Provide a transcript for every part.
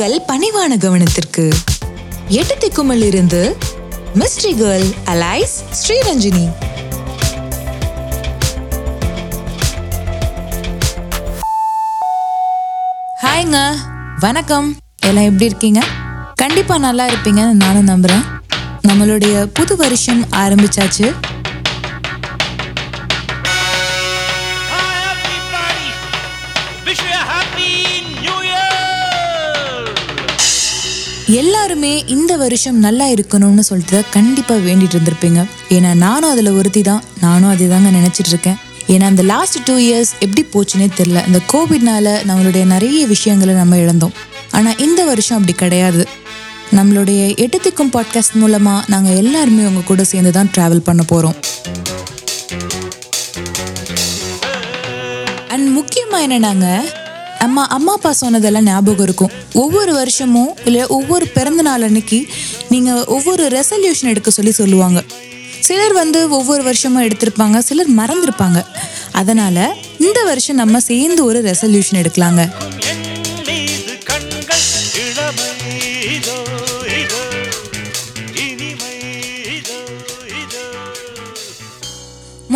உங்கள் பணிவான கவனத்திற்கு எட்டு திக்குமல் இருந்து மிஸ்ட்ரி கேர்ள் அலைஸ் ஸ்ரீரஞ்சினி. ஹாய்ங்க வணக்கம். எல்லாம் எப்படி இருக்கீங்க? கண்டிப்பா நல்லா இருப்பீங்கன்னு நானும் நம்புறேன். நம்மளுடைய புது வருஷம் ஆரம்பிச்சாச்சு. எல்லாருமே இந்த வருஷம் நல்லா இருக்கணும்னு சொல்லிட்டு கண்டிப்பாக வேண்டிட்டு இருந்திருப்பீங்க. ஏன்னா நானும் அதில் ஒருத்தி தான் நானும் அதே தாங்க நினச்சிட்டு இருக்கேன். ஏன்னா அந்த லாஸ்ட் டூ இயர்ஸ் எப்படி போச்சுன்னே தெரில இந்த கோவிட்னால நம்மளுடைய நிறைய விஷயங்களை நம்ம இழந்தோம். ஆனால் இந்த வருஷம் அப்படி கிடையாது. நம்மளுடைய எட்டு பாட்காஸ்ட் மூலமாக நாங்கள் எல்லாருமே உங்கள் கூட சேர்ந்து தான் ட்ராவல் பண்ண போகிறோம் அண்ட் முக்கியமாக என்னன்னாங்க அம்மா அம்மா அப்பா சொன்னதெல்லாம் ஞாபகம் இருக்கும். ஒவ்வொரு வருஷமும் இல்லை ஒவ்வொரு பிறந்த நாள் அன்னைக்கு நீங்கள் ஒவ்வொரு ரெசல்யூஷன் எடுக்க சொல்லி சொல்லுவாங்க. சிலர் வந்து ஒவ்வொரு வருஷமும் எடுத்திருப்பாங்க சிலர் மறந்துருப்பாங்க. அதனால் இந்த வருஷம் நம்ம சேர்ந்து ஒரு ரெசல்யூஷன் எடுக்கலாங்க.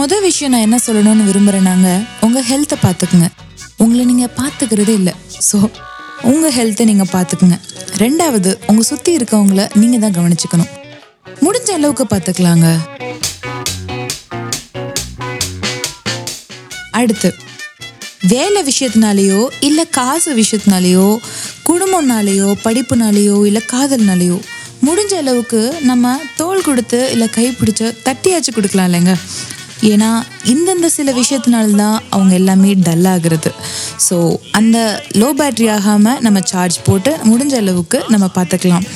மொதல் விஷயம் நான் என்ன சொல்லணும்னு விரும்புகிறேன்னாங்க உங்கள் ஹெல்த்தை பார்த்துக்குங்க. உங்களை நீங்கள் பார்த்துக்கிறதே இல்லை. ஸோ உங்கள் ஹெல்த்தை நீங்கள் பார்த்துக்குங்க ரெண்டாவது உங்கள் சுற்றி இருக்கவங்கள நீங்கள் தான் கவனிச்சுக்கணும். முடிஞ்ச அளவுக்கு பார்த்துக்கலாங்க அடுத்து வேலை விஷயத்தினாலேயோ இல்லை காசு விஷயத்தினாலேயோ குடும்பம்னாலேயோ படிப்புனாலேயோ இல்லை காதல்னாலேயோ முடிஞ்ச அளவுக்கு நம்ம தோல் கொடுத்து இல்லை கை பிடிச்ச தட்டியாச்சு கொடுக்கலாம் இல்லைங்க. ஏன்னா இந்தந்த சில விஷயத்தினால்தான் அவங்க எல்லாமே டல் ஆகுறது ஸோ அந்த லோ பேட்ரி ஆகாமல் நம்ம சார்ஜ் போட்டு முடிஞ்ச அளவுக்கு நம்ம பார்த்துக்கலாம்.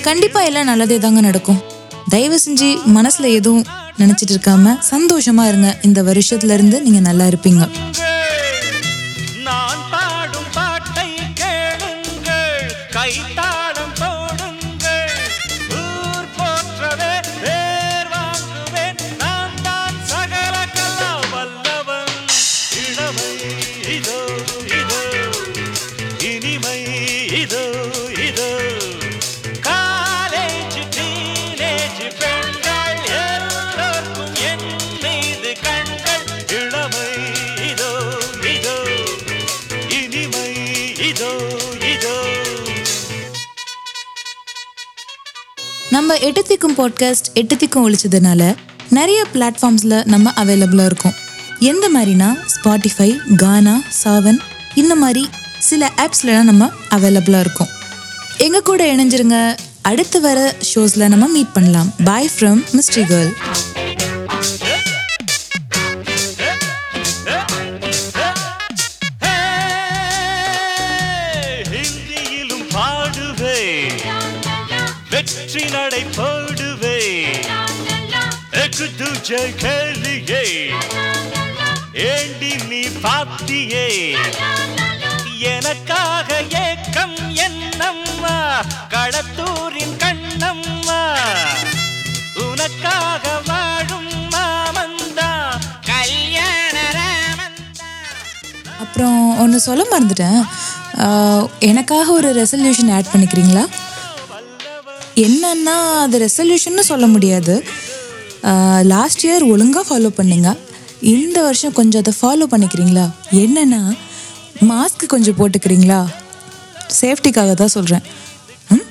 கண்டிப்பாக எல்லாம் நல்லதே தாங்க நடக்கும். தயவு செஞ்சு மனசில் எதுவும் நினச்சிட்டு இருக்காம சந்தோஷமாக இருங்க. இந்த வருஷத்துல இருந்து நீங்கள் நல்லா இருப்பீங்க. நம்ம எட்டுத்திக்கும் பாட்காஸ்ட் எட்டுத்திக்கும் ஒழிச்சதுனால நிறைய பிளாட்ஃபார்ம்ஸில் நம்ம அவைலபிளாக இருக்கோம். எந்த மாதிரினா ஸ்பாட்டிஃபை கானா சாவன் இந்த மாதிரி சில ஆப்ஸ்லாம் நம்ம அவைலபிளாக இருக்கோம். எங்கள் கூட இணைஞ்சிருங்க. அடுத்து வர ஷோஸில் நம்ம மீட் பண்ணலாம். பாய் ஃப்ரம் மிஸ்ட்ரி கேர்ள் நடை போடுவே எக்கு கேளியே. ஏண்டி நீ பாத்தியே? எனக்காக ஏக்கம் என்னம்மா? களத்தூரின் கண்ணம்மா. உனக்காக வாழும் மாமந்தா கல்யாண அப்புறம் ஒன்று சொல்ல மறந்துட்டேன். எனக்காக ஒரு ரெசல்யூஷன் ஆட் பண்ணிக்கிறீங்களா? என்னன்னா அது ரெசல்யூஷன்னு சொல்ல முடியாது. லாஸ்ட் இயர் ஒழுங்காக ஃபாலோ பண்ணீங்க. இந்த வருஷம் கொஞ்சம் அதை ஃபாலோ பண்ணிக்கிறீங்களா? என்னன்னா மாஸ்க் கொஞ்சம் போட்டுக்கிறீங்களா? சேஃப்டிக்காக தான் சொல்கிறேன் ம்?